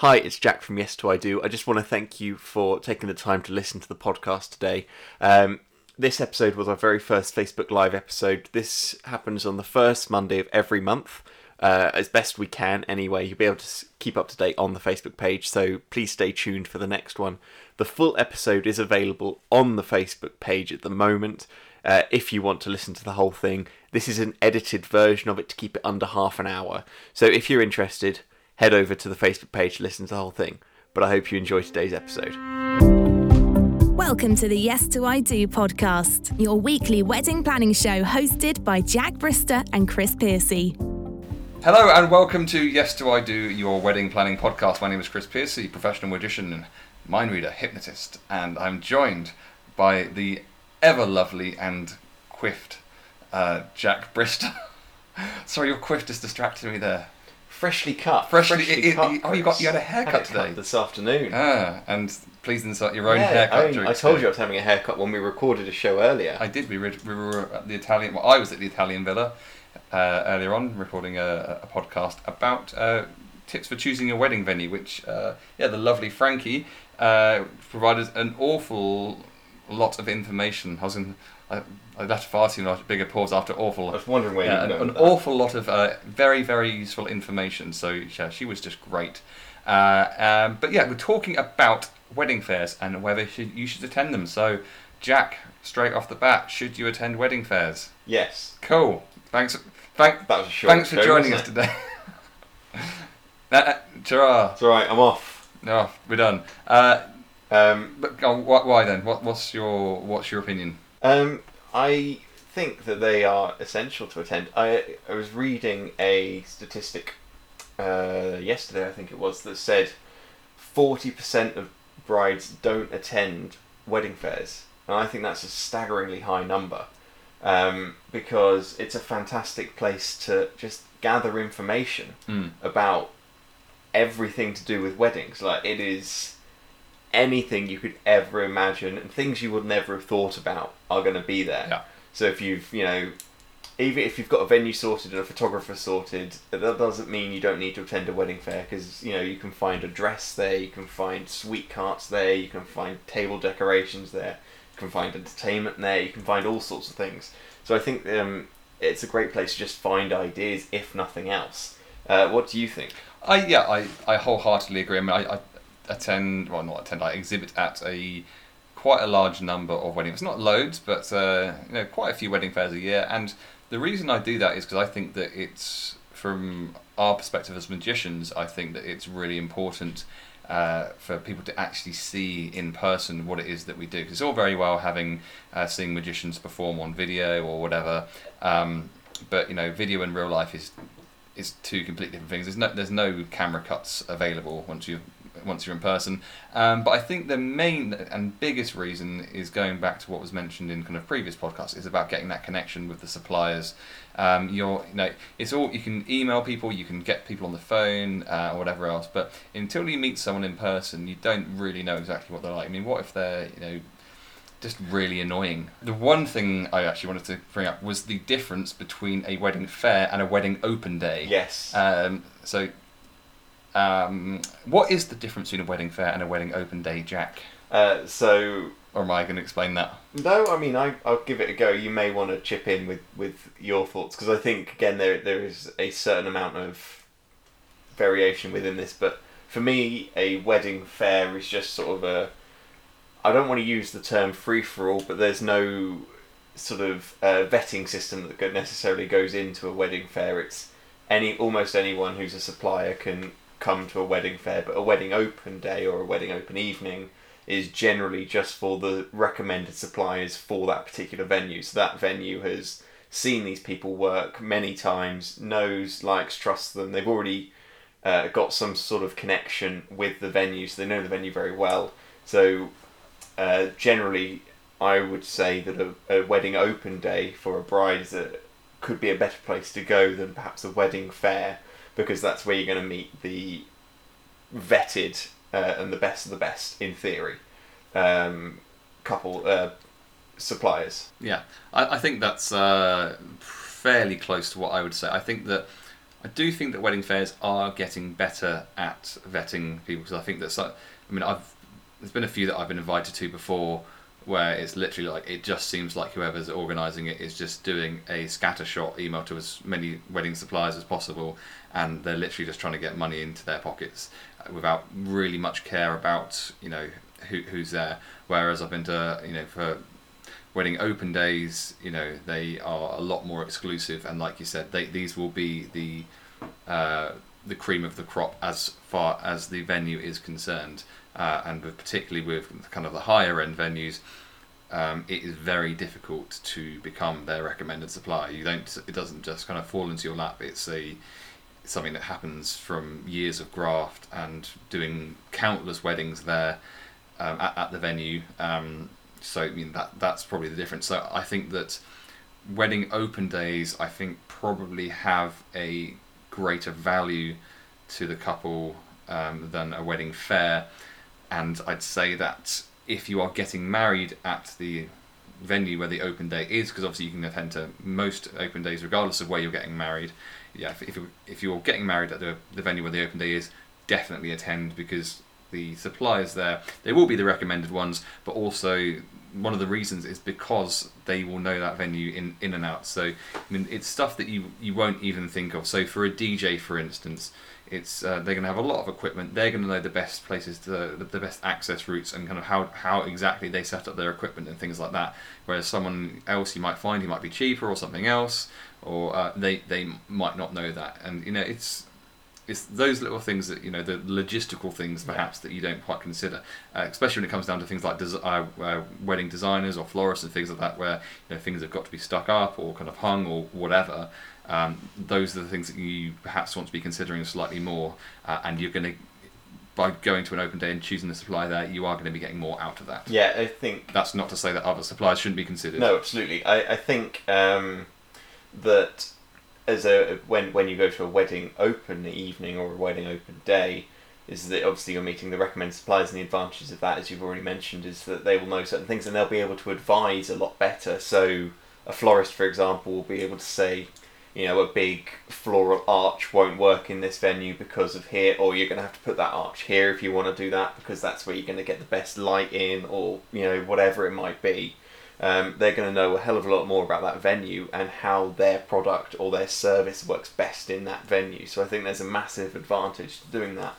Hi, it's Jack from Yes to I Do. I just want to thank you for taking the time to listen to the podcast today. Um, this episode was our very first Facebook Live episode. This happens on the first Monday of every month, uh, as best we can anyway. You'll be able to keep up to date on the Facebook page, so please stay tuned for the next one. The full episode is available on the Facebook page at the moment. Uh, if you want to listen to the whole thing, this is an edited version of it to keep it under half an hour. So if you're interested, head over to the Facebook page to listen to the whole thing. But I hope you enjoy today's episode. Welcome to the Yes to I Do podcast, your weekly wedding planning show hosted by Jack Brister and Chris Piercy. Hello and welcome to Yes to I Do, your wedding planning podcast. My name is Chris Piercy, professional magician and mind reader, hypnotist, and I'm joined by the ever lovely and quiffed uh, Jack Brister. Sorry, your quiff just distracted me there. Freshly cut. Freshly- it- it- oh, you got- you had a haircut Had cut today. this afternoon. Ah, and please insert your own Yeah, haircut. I, during I told you I was having a haircut when we recorded a show earlier. I did. We were, we were at the Italian. Well, I was at the Italian Villa uh, earlier on, recording a, a podcast about uh, tips for choosing a wedding venue. Which, uh, yeah, the lovely Frankie uh, provided an awful lot of information. I was in. I, I left far too much bigger pause after awful. I was wondering where Yeah, you an, an that. awful lot of uh, very very useful information. So yeah, she was just great. Uh, um, but yeah, we're talking about wedding fairs and whether you should attend them. So, Jack, straight off the bat, should you attend wedding fairs? Yes. Cool. Thanks. Thank, That was a short thanks for joining us today. uh, ta It's alright, I'm off. No, we're done. Uh, Um, but oh, why, why then? What, what's your What's your opinion? Um, I think that they are essential to attend. I, I was reading a statistic uh, yesterday, I think it was, that said 40% of brides don't attend wedding fairs. And I think that's a staggeringly high number um, because it's a fantastic place to just gather information Mm. about everything to do with weddings. Like, it is anything you could ever imagine and things you would never have thought about are going to be there. Yeah. So if you've, you know, even if you've got a venue sorted and a photographer sorted, that doesn't mean you don't need to attend a wedding fair because you know you can find a dress there, you can find sweet carts there, you can find table decorations there, you can find entertainment there, you can find all sorts of things. So I think um, it's a great place to just find ideas, if nothing else. Uh, what do you think? I yeah, I, I wholeheartedly agree. I mean, I, I attend well, not attend. I exhibit at a quite a large number of weddings. It's not loads, but uh, you know, quite a few wedding fairs a year. And the reason I do that is because I think that it's from our perspective as magicians. I think that it's really important. Uh, for people to actually see in person what it is that we do, 'Cause it's all very well having uh, seeing magicians perform on video or whatever, um, but you know, video in real life is is two completely different things. There's no there's no camera cuts available once you once you're in person. Um, but I think the main and biggest reason is going back to what was mentioned in kind of previous podcasts is about getting that connection with the suppliers. Um, you're you know it's all you can email people, you can get people on the phone uh, or whatever else. But until you meet someone in person, you don't really know exactly what they're like. I mean, what if they're you know just really annoying. The one thing I actually wanted to bring up was the difference between a wedding fair and a wedding open day. Yes. Um, so, um, what is the difference between a wedding fair and a wedding open day, Jack? Uh, so Or am I going to explain that? No, I mean I I'll give it a go. You may want to chip in with with your thoughts because I think again there there is a certain amount of variation within this, but for me a wedding fair is just sort of a I don't want to use the term free for all, but there's no sort of uh, vetting system that necessarily goes into a wedding fair. It's any almost anyone who's a supplier can come to a wedding fair, but a wedding open day or a wedding open evening is generally just for the recommended suppliers for that particular venue. So that venue has seen these people work many times, knows, likes, trusts them. They've already uh, got some sort of connection with the venue, so they know the venue very well. So uh, generally, I would say that a, a wedding open day for a bride is a, could be a better place to go than perhaps a wedding fair because that's where you're going to meet the vetted uh, and the best of the best in theory um, couple uh, suppliers. Yeah, I, I think that's uh, fairly close to what I would say. I think that I do think that wedding fairs are getting better at vetting people because I think that I mean I've there's been a few that I've been invited to before where it's literally like it just seems like whoever's organising it is just doing a scattershot email to as many wedding suppliers as possible, and they're literally just trying to get money into their pockets without really much care about you know who, who's there. Whereas I've been to you know for wedding open days, you know they are a lot more exclusive, and like you said, they these will be the uh, the cream of the crop as far as the venue is concerned uh, and with, particularly with kind of the higher end venues, um, it is very difficult to become their recommended supplier. You don't. It doesn't just kind of fall into your lap. It's a something that happens from years of graft and doing countless weddings there um, at, at the venue. Um, so I mean that that's probably the difference. So I think that wedding open days, I think probably have a greater value to the couple um, than a wedding fair and I'd say that if you are getting married at the venue where the open day is, because obviously you can attend to most open days regardless of where you're getting married. Yeah, if, if, if you're getting married at the, the venue where the open day is, definitely attend because the suppliers there, they will be the recommended ones, but also one of the reasons is because they will know that venue in, in and out. So I mean, it's stuff that you, you won't even think of. So for a DJ, for instance, it's uh, they're going to have a lot of equipment. They're going to know the best places to the, the best access routes and kind of how how exactly they set up their equipment and things like that. Whereas someone else you might find who might be cheaper or something else, or uh, they they might not know that. And you know it's it's those little things that you know the logistical things perhaps that you don't quite consider, uh, especially when it comes down to things like des- uh, uh, wedding designers or florists and things like that, where you know things have got to be stuck up or kind of hung or whatever. Um, those are the things that you perhaps want to be considering slightly more, uh, and you're going to by going to an open day and choosing the supply there, you are going to be getting more out of that. Yeah, I think that's not to say that other suppliers shouldn't be considered. No, absolutely. I, I think um, that as a when when you go to a wedding open evening or a wedding open day, is that obviously you're meeting the recommended suppliers and the advantages of that, as you've already mentioned, is that they will know certain things and they'll be able to advise a lot better. So a florist, for example, will be able to say, you know, a big floral arch won't work in this venue because of here, or you're going to have to put that arch here if you want to do that because that's where you're going to get the best light in, or you know, whatever it might be. Um, they're going to know a hell of a lot more about that venue and how their product or their service works best in that venue. So I think there's a massive advantage to doing that.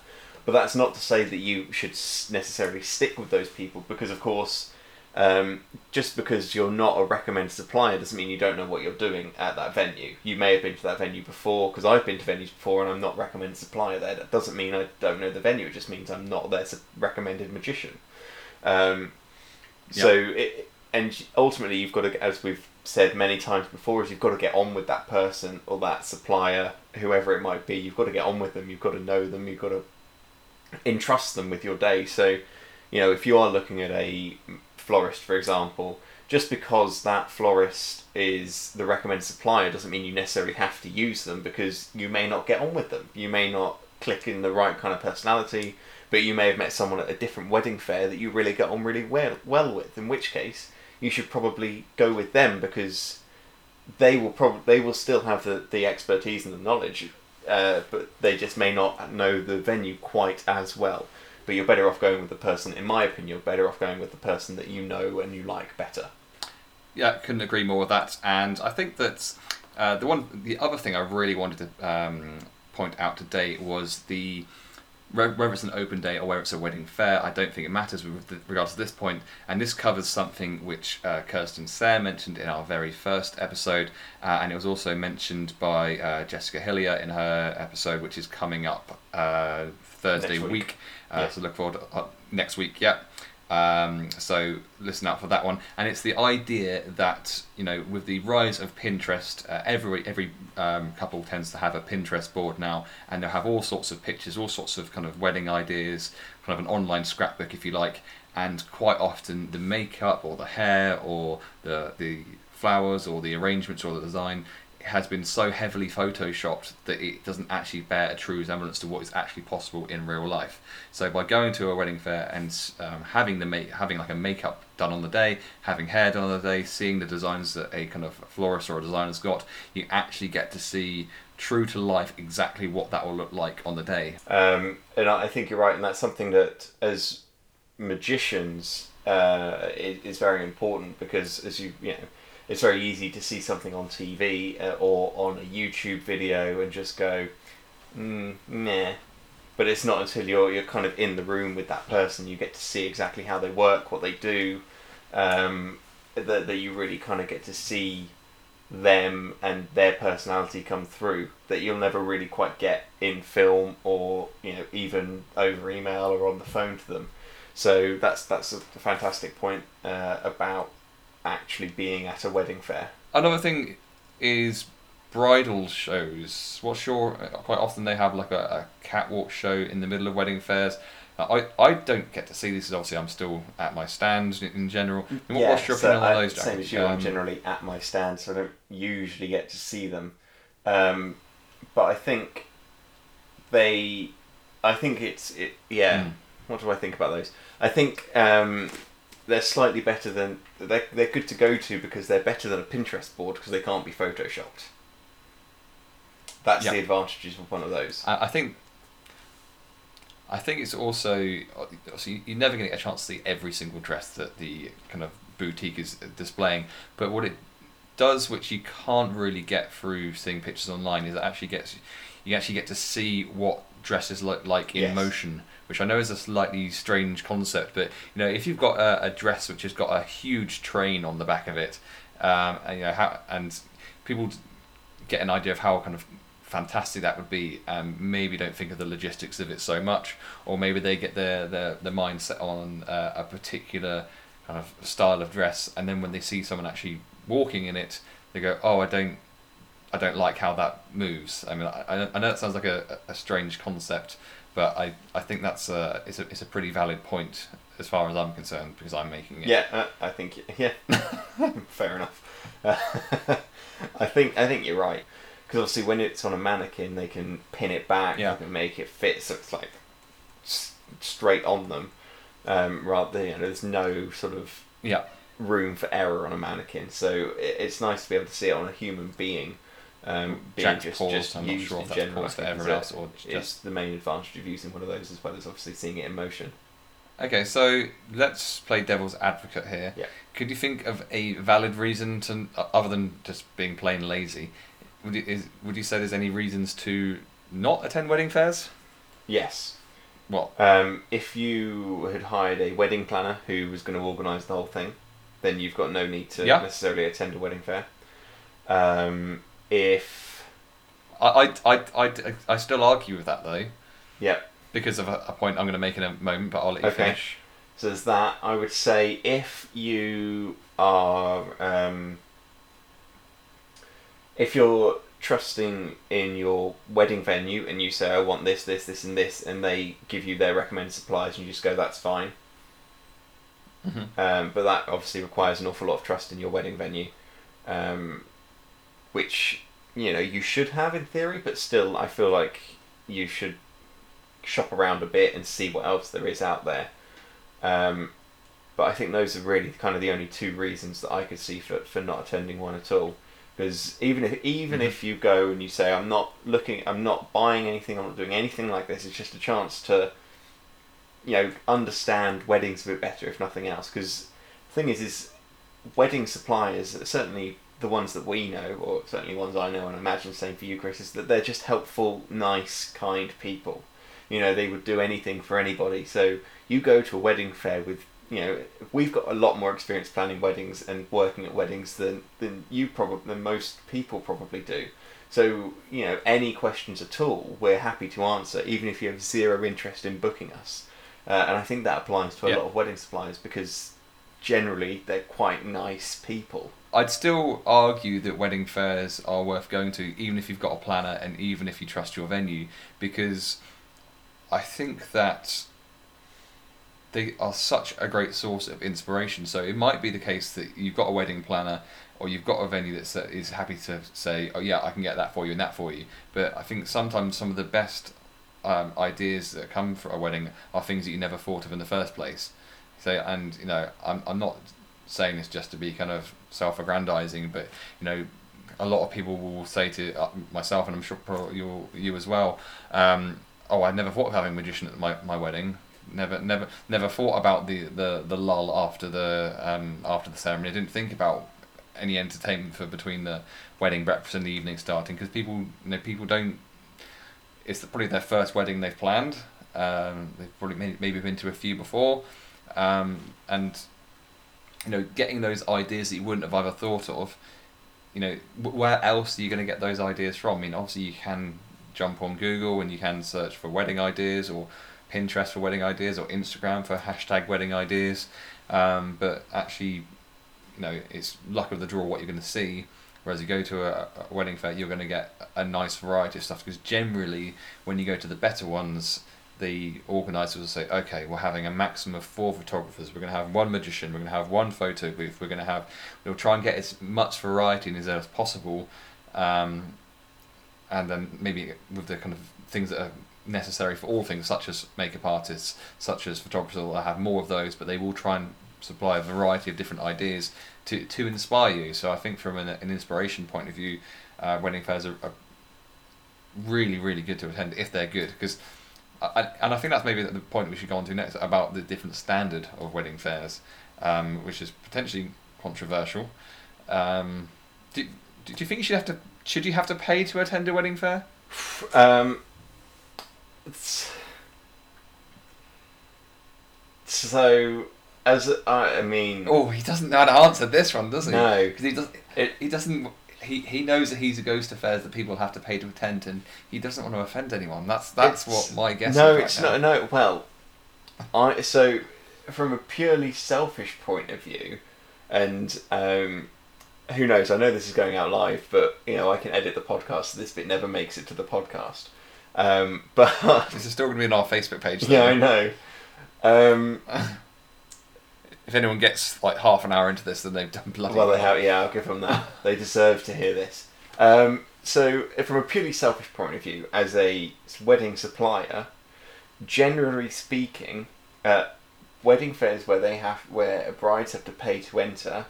But that's not to say that you should necessarily stick with those people because, of course, um, just because you're not a recommended supplier doesn't mean you don't know what you're doing at that venue. You may have been to that venue before, because I've been to venues before and I'm not recommended supplier there. That doesn't mean I don't know the venue. It just means I'm not their recommended magician. Um, so it, and ultimately you've got to, as we've said many times before, is you've got to get on with that person or that supplier, whoever it might be. You've got to get on with them. You've got to know them. You've got to entrust them with your day. So, you know, if you are looking at a florist, for example, just because that florist is the recommended supplier doesn't mean you necessarily have to use them because you may not get on with them. You may not click in the right kind of personality, but you may have met someone at a different wedding fair that you really get on really well, well with, in which case you should probably go with them because they will probably they will still have the, the expertise and the knowledge, uh, but they just may not know the venue quite as well but you're better off going with the person, in my opinion, you're better off going with the person that you know and you like better. Yeah, couldn't agree more with that. And I think that uh, the one, the other thing I really wanted to um, point out today was the whether it's an open day or whether it's a wedding fair, I don't think it matters with regards to this point. And this covers something which uh, Kirsten Sayre mentioned in our very first episode, uh, and it was also mentioned by uh, Jessica Hillier in her episode, which is coming up uh, Thursday week. week. Uh, yeah. So look forward to, uh, next week. Yeah. Um, so listen out for that one. And it's the idea that you know, with the rise of Pinterest, uh, every every um, couple tends to have a Pinterest board now, and they'll have all sorts of pictures, all sorts of kind of wedding ideas, kind of an online scrapbook, if you like. And quite often, the makeup or the hair or the the flowers or the arrangements or the design has been so heavily photoshopped that it doesn't actually bear a true resemblance to what is actually possible in real life. So by going to a wedding fair and um, having the make having like a makeup done on the day, having hair done on the day, seeing the designs that a kind of florist or a designer's got, you actually get to see true to life exactly what that will look like on the day. Um, and I think you're right, and that's something that as magicians uh, is very important because as you you know, it's very easy to see something on TV uh, or on a YouTube video and just go, mm, meh. But it's not until you're you're kind of in the room with that person you get to see exactly how they work, what they do, um, that that you really kind of get to see them and their personality come through that you'll never really quite get in film or you know even over email or on the phone to them. So that's that's a fantastic point uh, about actually being at a wedding fair. Another thing is bridal shows. What's your quite often they have like a, a catwalk show in the middle of wedding fairs. Uh, I, I don't get to see this. Obviously, I'm still at my stand in, in general. What- what's your so on those? Same Jack? as you, I'm Um, generally at my stand, so I don't usually get to see them. Um, but I think they, I think it's it. Yeah. Mm. What do I think about those? I think um, they're slightly better than they're they're good to go to because they're better than a Pinterest board because they can't be photoshopped. That's Yeah. the advantages of one of those. I, I think. I think it's also so you- you're never going to get a chance to see every single dress that the kind of boutique is displaying. But what it does, which you can't really get through seeing pictures online, is it actually gets you actually get to see what dresses look like in Yes. motion, which I know is a slightly strange concept. But you know, if you've got a, a dress which has got a huge train on the back of it, um, and you know how and people get an idea of how kind of fantastic that would be and maybe don't think of the logistics of it so much or maybe they get their their, their mind set on uh, a particular kind of style of dress and then when they see someone actually walking in it they go oh I don't I don't like how that moves I mean I, I I know that sounds like a, a strange concept but I, I think that's a it's, a it's a pretty valid point as far as I'm concerned because I'm making it Yeah, uh, I think yeah, fair enough. Uh, I think I think you're right because obviously when it's on a mannequin, they can pin it back, Yeah. they can make it fit so it's like s- straight on them. Um, rather, than, you know, there's no sort of yeah room for error on a mannequin, so it, it's nice to be able to see it on a human being. Um, being Jack's just, paused, just I'm not sure in if that's general, paused for everyone else or just- the main advantage of using one of those as well as obviously seeing it in motion. Okay, so let's play devil's advocate here. Yeah. Could you think of a valid reason to, uh, other than just being plain lazy, would you, is, would you say there's any reasons to not attend wedding fairs? Yes. What? Um, if you had hired a wedding planner who was going to organise the whole thing, then you've got no need to Yeah. necessarily attend a wedding fair. Um, if I, I, I, I, I still argue with that though, yeah, because of a, a point I'm going to make in a moment, but I'll let you Okay. finish. so there's that. I would say if you are um, if you're trusting in your wedding venue and you say I want this, this, this, and this, and they give you their recommended supplies, and you just go that's fine. Mhm. Um, but that obviously requires an awful lot of trust in your wedding venue, um, which you know you should have in theory, but still, I feel like you should shop around a bit and see what else there is out there. Um, but I think those are really kind of the only two reasons that I could see for, for not attending one at all. Because even if even Mhm. if you go and you say I'm not looking, I'm not buying anything, I'm not doing anything like this, it's just a chance to, you know, understand weddings a bit better, if nothing else. Because the thing is, is wedding suppliers, certainly the ones that we know, or certainly ones I know, and I imagine same for you, Chris, is that they're just helpful, nice, kind people. You know, they would do anything for anybody. So you go to a wedding fair with, you know, we've got a lot more experience planning weddings and working at weddings than than you probably than most people probably do. So you know, any questions at all, we're happy to answer, even if you have zero interest in booking us. Uh, and I think that applies to a Yeah. lot of wedding suppliers because generally they're quite nice people. I'd still argue that wedding fairs are worth going to, even if you've got a planner and even if you trust your venue, because I think that they are such a great source of inspiration. So it might be the case that you've got a wedding planner or you've got a venue that is happy to say, oh yeah, I can get that for you and that for you. But I think sometimes some of the best um, ideas that come for a wedding are things that you never thought of in the first place. So and you know, I'm I'm not saying this just to be kind of self-aggrandizing, but you know, a lot of people will say to uh, myself, and I'm sure you you as well. Um, oh, I never thought of having a magician at my, my wedding. Never, never, never thought about the, the, the lull after the um, after the ceremony. I didn't think about any entertainment for between the wedding breakfast and the evening starting because people, you know, people don't. It's probably their first wedding they've planned. Um, they've probably maybe been to a few before, um, and you know, getting those ideas that you wouldn't have ever thought of. You know, where else are you going to get those ideas from? I mean, obviously you can jump on Google and you can search for wedding ideas or Pinterest for wedding ideas or Instagram for hashtag wedding ideas. Um, but actually, you know, it's luck of the draw what you're going to see. Whereas you go to a, a wedding fair, you're going to get a nice variety of stuff because generally, when you go to the better ones, the organisers will say, okay, we're having a maximum of four photographers. We're going to have one magician. We're going to have one photo booth. We're going to have. We'll try and get as much variety in as, as possible, um, and then maybe with the kind of things that are necessary for all things, such as makeup artists, such as photographers, will have more of those, but they will try and supply a variety of different ideas to, to inspire you. So I think from an, an inspiration point of view, uh, wedding fairs are, are, really, really good to attend if they're good. Because, and I think that's maybe the point we should go on to next about the different standard of wedding fairs, um, which is potentially controversial. Um, do, do you think you should have to should you have to pay to attend a wedding fair? Um, so, as I mean, oh, he doesn't know how to answer this one, does he? No, because he does. It, he doesn't. He, he knows that he's a ghost affairs that people have to pay to attend, and he doesn't want to offend anyone. That's that's it's, what my guess. No, right it's now. not. No, well, I so from a purely selfish point of view, and um, who knows? I know this is going out live, but you know I can edit the podcast. So this bit never makes it to the podcast. Um, but this is still going to be on our Facebook page. Though. Yeah, I know. Um, if anyone gets like half an hour into this, then they've done bloody. Well, they have. Yeah, I'll give them that. they deserve to hear this. Um, so, from a purely selfish point of view, as a wedding supplier, generally speaking, uh, wedding fairs where they have where brides have to pay to enter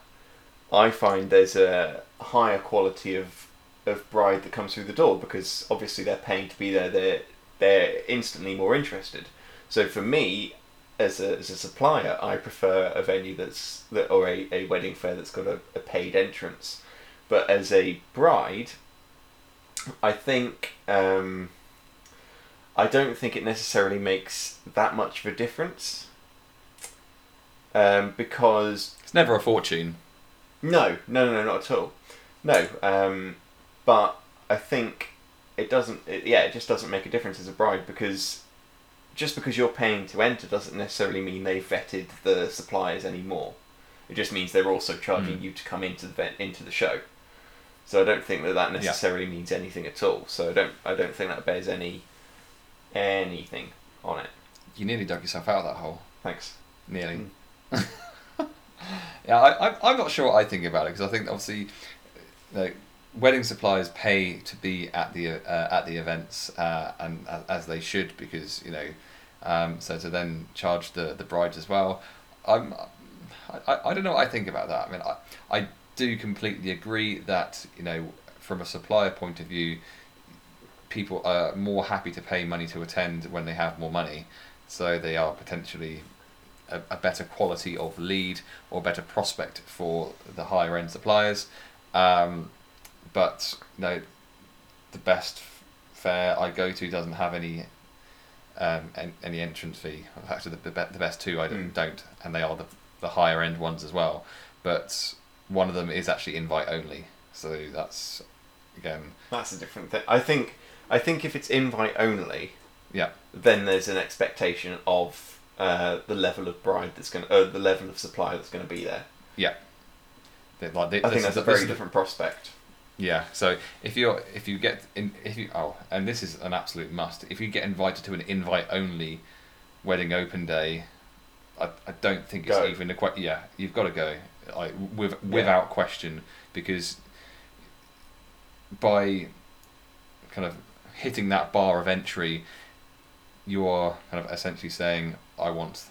I find there's a higher quality of of bride that comes through the door because obviously they're paying to be there. They're they're instantly more interested. So for me, as a, as a supplier, I prefer a venue that's that or a, a wedding fair that's got a, a paid entrance. But as a bride, I think um, I don't think it necessarily makes that much of a difference. Um, because it's never a fortune. No, no, no, not at all. No, um, but I think it doesn't. It, yeah, it just doesn't make a difference as a bride because just because you're paying to enter doesn't necessarily mean they've vetted the suppliers anymore. It just means they're also charging mm. you to come into the vet, into the show. So I don't think that that necessarily yeah. means anything at all. So I don't I don't think that bears any anything on it. You nearly dug yourself out of that hole. Thanks. Nearly. Mm. yeah, I, I'm not sure what I think about it because I think obviously, like, wedding suppliers pay to be at the uh, at the events uh, and uh, as they should because you know, um, so to then charge the the brides as well. I'm, I, I don't know what I think about that. I mean, I, I do completely agree that you know from a supplier point of view, people are more happy to pay money to attend when they have more money, so they are potentially a, a, better quality of lead or better prospect for the higher end suppliers. Um, but you know, the best fair I go to doesn't have any um, any entrance fee. Actually, the, the best two I don't, mm. don't, and they are the, the higher end ones as well. But one of them is actually invite only, so that's again. That's a different thing. I think. I think if it's invite only, yeah, then there's an expectation of uh, the level of bride that's going to, uh, the level of supply that's going to be there. Yeah. like, I think that's a very different prospect. Yeah. So if you're if you get in if you oh and this is an absolute must if you get invited to an invite only wedding open day, I, I don't think it's Go. even a question. Yeah, you've got to go like with without question because by kind of hitting that bar of entry, you are kind of essentially saying, "I want."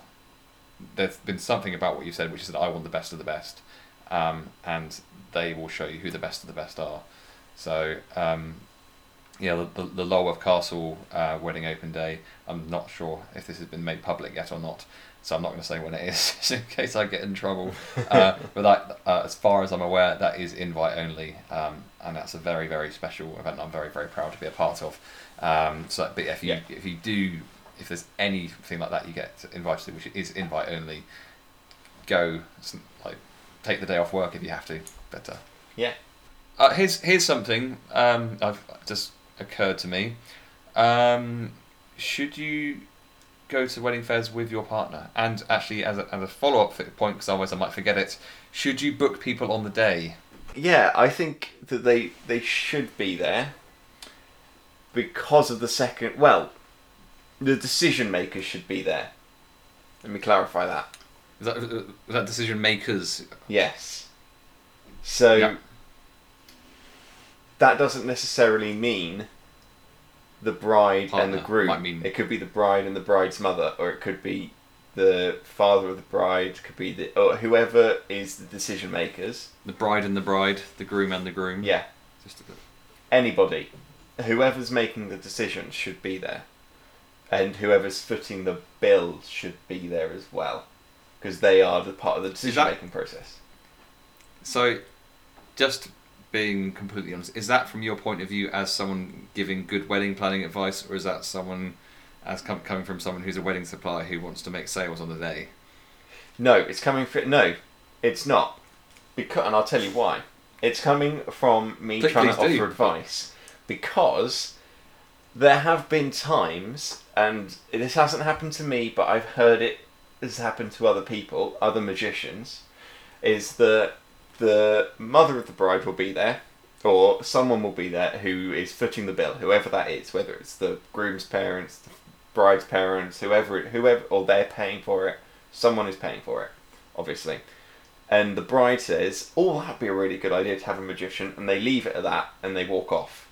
There's been something about what you said, which is that I want the best of the best, um, and they will show you who the best of the best are. So, um, yeah, the, the, the Lulworth Castle uh, wedding open day. I'm not sure if this has been made public yet or not, so I'm not going to say when it is, just in case I get in trouble. Uh, but that, uh, as far as I'm aware, that is invite only, um, and that's a very very special event. I'm very very proud to be a part of. Um, so, but if you Yeah. if you do if there's anything like that you get invited to, which is invite only, go take the day off work if you have to. Uh, Yeah. uh, here's here's something um, I've just occurred to me. Um, should you go to wedding fairs with your partner? And actually, as a, as a follow up point, because otherwise I might forget it, should you book people on the day? Yeah, I think that they they should be there because of the second. Well, the decision makers should be there. Let me clarify that. Is that, is that decision makers? Yes. So Yeah. that doesn't necessarily mean the bride and the groom. might mean- It could be the bride and the bride's mother, or it could be the father of the bride. Could be the or whoever is the decision makers. The bride and the bride, the groom and the groom. Yeah, Just a, anybody, whoever's making the decision should be there, and whoever's footing the bill should be there as well, because they are the part of the decision making process. So, just being completely honest, is that from your point of view as someone giving good wedding planning advice, or is that someone as com- coming from someone who's a wedding supplier who wants to make sales on the day? No, it's coming from no, it's not, because and I'll tell you why. It's coming from me Please- trying to do. offer advice because there have been times, and this hasn't happened to me, but I've heard it has happened to other people, other magicians, is that the mother of the bride will be there, or someone will be there who is footing the bill, whoever that is, whether it's the groom's parents, the bride's parents, whoever, whoever, or they're paying for it. Someone is paying for it, obviously. And the bride says, "Oh, that'd be a really good idea to have a magician," and they leave it at that, and they walk off.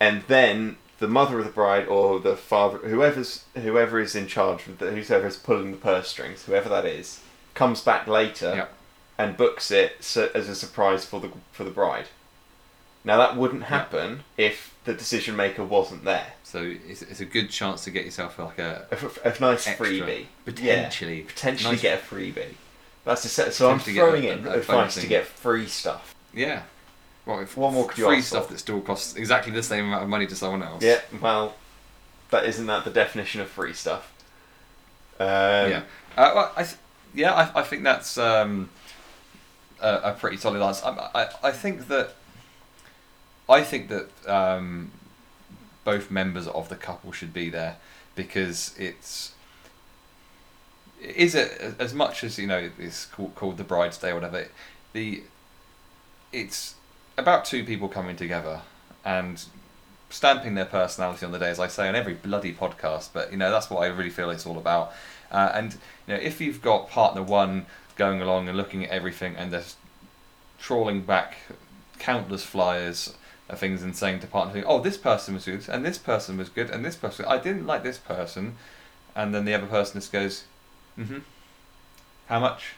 And then the mother of the bride or the father, whoever's whoever is in charge, of the, whoever's pulling the purse strings, whoever that is, comes back later Yep. and books it so, as a surprise for the for the bride. Now that wouldn't happen if the decision maker wasn't there. So it's, it's a good chance to get yourself like a A, a nice Extra. freebie, Potentially. yeah, potentially Nice- get a freebie. That's the set. So I'm throwing a- in a- a advice to get free stuff. yeah. Well, if What more free stuff that still costs exactly the same amount of money to someone else. Yeah, well, that isn't that the definition of free stuff. Um, yeah. Uh, well, I th- yeah, I, I think that's um, a, a pretty solid answer. I, I, I think that I think that um, both members of the couple should be there because it's is it as much as you know it's called, called the bride's day or whatever the it's about two people coming together and stamping their personality on the day, as I say on every bloody podcast. But you know that's what I really feel it's all about. Uh, and you know if you've got partner one going along and looking at everything and they're trawling back countless flyers of things and saying to partner oh this person was good and this person was good and this person I didn't like this person, and then the other person just goes, mm-hmm. How much?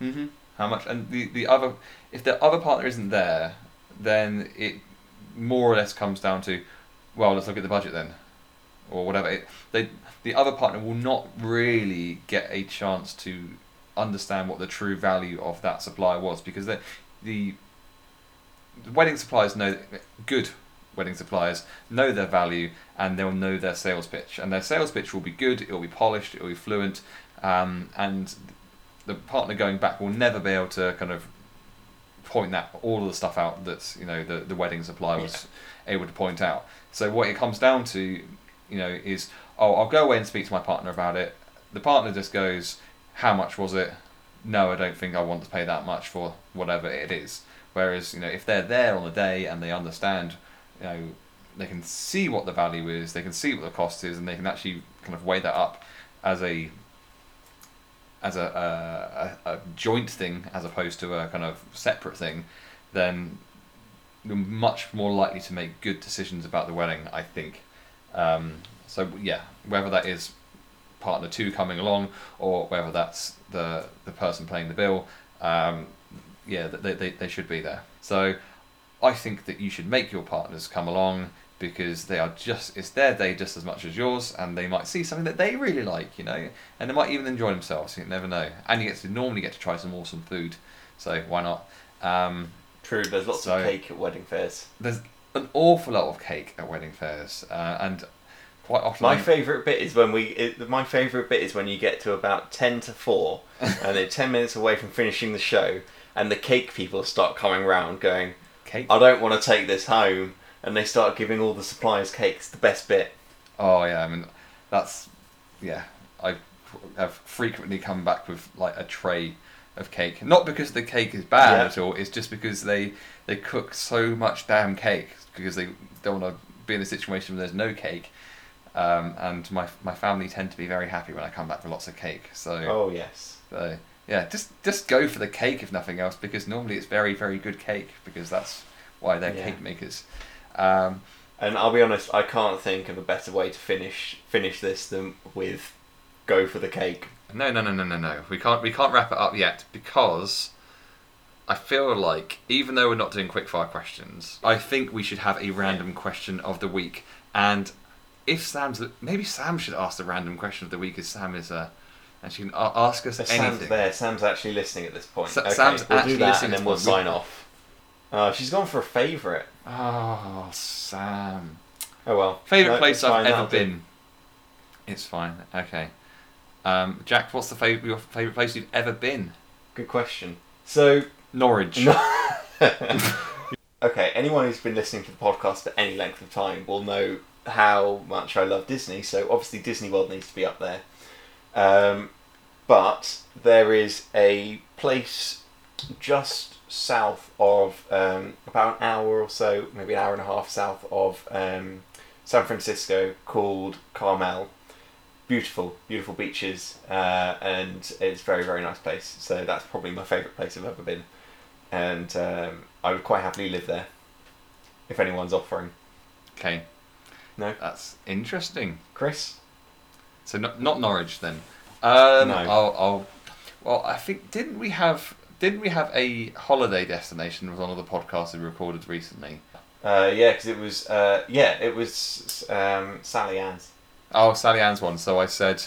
Mm-hmm. How much? And the, the other, if the other partner isn't there, then it more or less comes down to, well, let's look at the budget then, or whatever. It, they, the other partner will not really get a chance to understand what the true value of that supplier was because the, the the wedding suppliers know good wedding suppliers know their value and they'll know their sales pitch and their sales pitch will be good it will be polished it will be fluent um, and the partner going back will never be able to kind of point that all of the stuff out that you know the, the wedding supplier was able to point out. So what it comes down to you know is oh I'll go away and speak to my partner about it. The partner just goes how much was it? No I don't think I want to pay that much for whatever it is. Whereas you know if they're there on the day and they understand you know they can see what the value is they can see what the cost is and they can actually kind of weigh that up as a as a, a, a joint thing as opposed to a kind of separate thing, then you're much more likely to make good decisions about the wedding. I think. Um, so yeah, whether that is partner two coming along or whether that's the the person paying the bill, um, yeah, they, they, they should be there. So I think that you should make your partners come along because they are just it's their day just as much as yours and they might see something that they really like you know and they might even enjoy themselves you never know and you get to normally get to try some awesome food so why not um, True, there's lots So- of cake at wedding fairs. there's an awful lot of cake at wedding fairs uh, and quite often My favourite bit is when we. It, my favourite bit is when you get to about ten to four, and they're ten minutes away from finishing the show, and the cake people start coming round, going, cake "I don't want to take this home," and they start giving all the suppliers cakes. The best bit. Oh yeah, I mean that's yeah. I have frequently come back with like a tray of cake, not because the cake is bad Yeah. at all. It's just because they they cook so much damn cake because they don't want to be in a situation where there's no cake. Um, and my my family tend to be very happy when I come back with lots of cake. So, Oh yes. so yeah, just just go for the cake if nothing else because normally it's very very good cake because that's why they're Yeah. cake makers. Um, And I'll be honest, I can't think of a better way to finish finish this than with go for the cake. No, no, no, no, no, no. We can't. We can't wrap it up yet because I feel like even though we're not doing quickfire questions, I think we should have a random question of the week. And if Sam's maybe Sam should ask the random question of the week, as Sam is uh, and she can ask us So anything. Sam's there. Sam's actually listening at this point. Sa- okay, Sam's we'll actually do that, listening and then we'll sign off. Oh, she's gone for a favourite. Oh, Sam. Oh well. Favorite No, place I've ever been. It's fine. Okay. Um, Jack, what's the favorite your favorite place you've ever been? Good question. So Norwich. No. okay, anyone who's been listening to the podcast for any length of time will know how much I love Disney. So obviously Disney World needs to be up there. Um, but there is a place just south of um, about an hour or so, maybe an hour and a half south of um, San Francisco called Carmel. Beautiful, beautiful beaches, uh, and it's a very, very nice place. So that's probably my favourite place I've ever been and um, I would quite happily live there if anyone's offering. Okay. No, That's interesting. Chris. So not not Norwich then. Um, No. I'll, I'll. Well, I think didn't we have didn't we have a holiday destination with one of the podcasts we recorded recently? Uh, yeah, because it was uh, yeah, it was um, Sally Ann's. Oh, Sally Ann's one. So I said,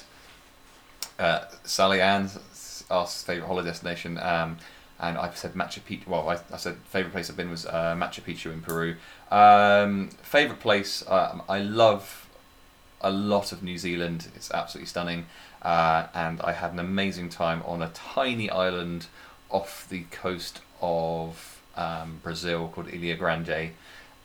uh, Sally Ann's asked favourite holiday destination, um, and I said Machu Picchu. Well, I, I said favourite place I've been was uh, Machu Picchu in Peru. Um, favourite place, um, I love a lot of New Zealand. It's absolutely stunning, uh, and I had an amazing time on a tiny island off the coast of um, Brazil called Ilha Grande,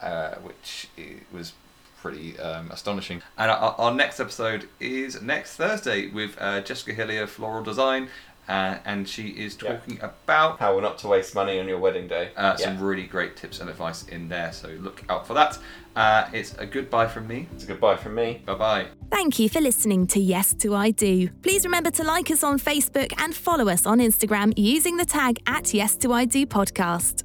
uh, which was pretty um, astonishing. And our, our next episode is next Thursday with uh, Jessica Hillier, Floral Design, uh, and she is Yeah. talking about How not to waste money on your wedding day. uh, yeah, some really great tips and advice in there. So look out for that. Uh, it's a goodbye from me. it's a goodbye from me. Bye bye. Thank you for listening to Yes to I Do. Please remember to like us on Facebook and follow us on Instagram using the tag at Yes to I Do podcast.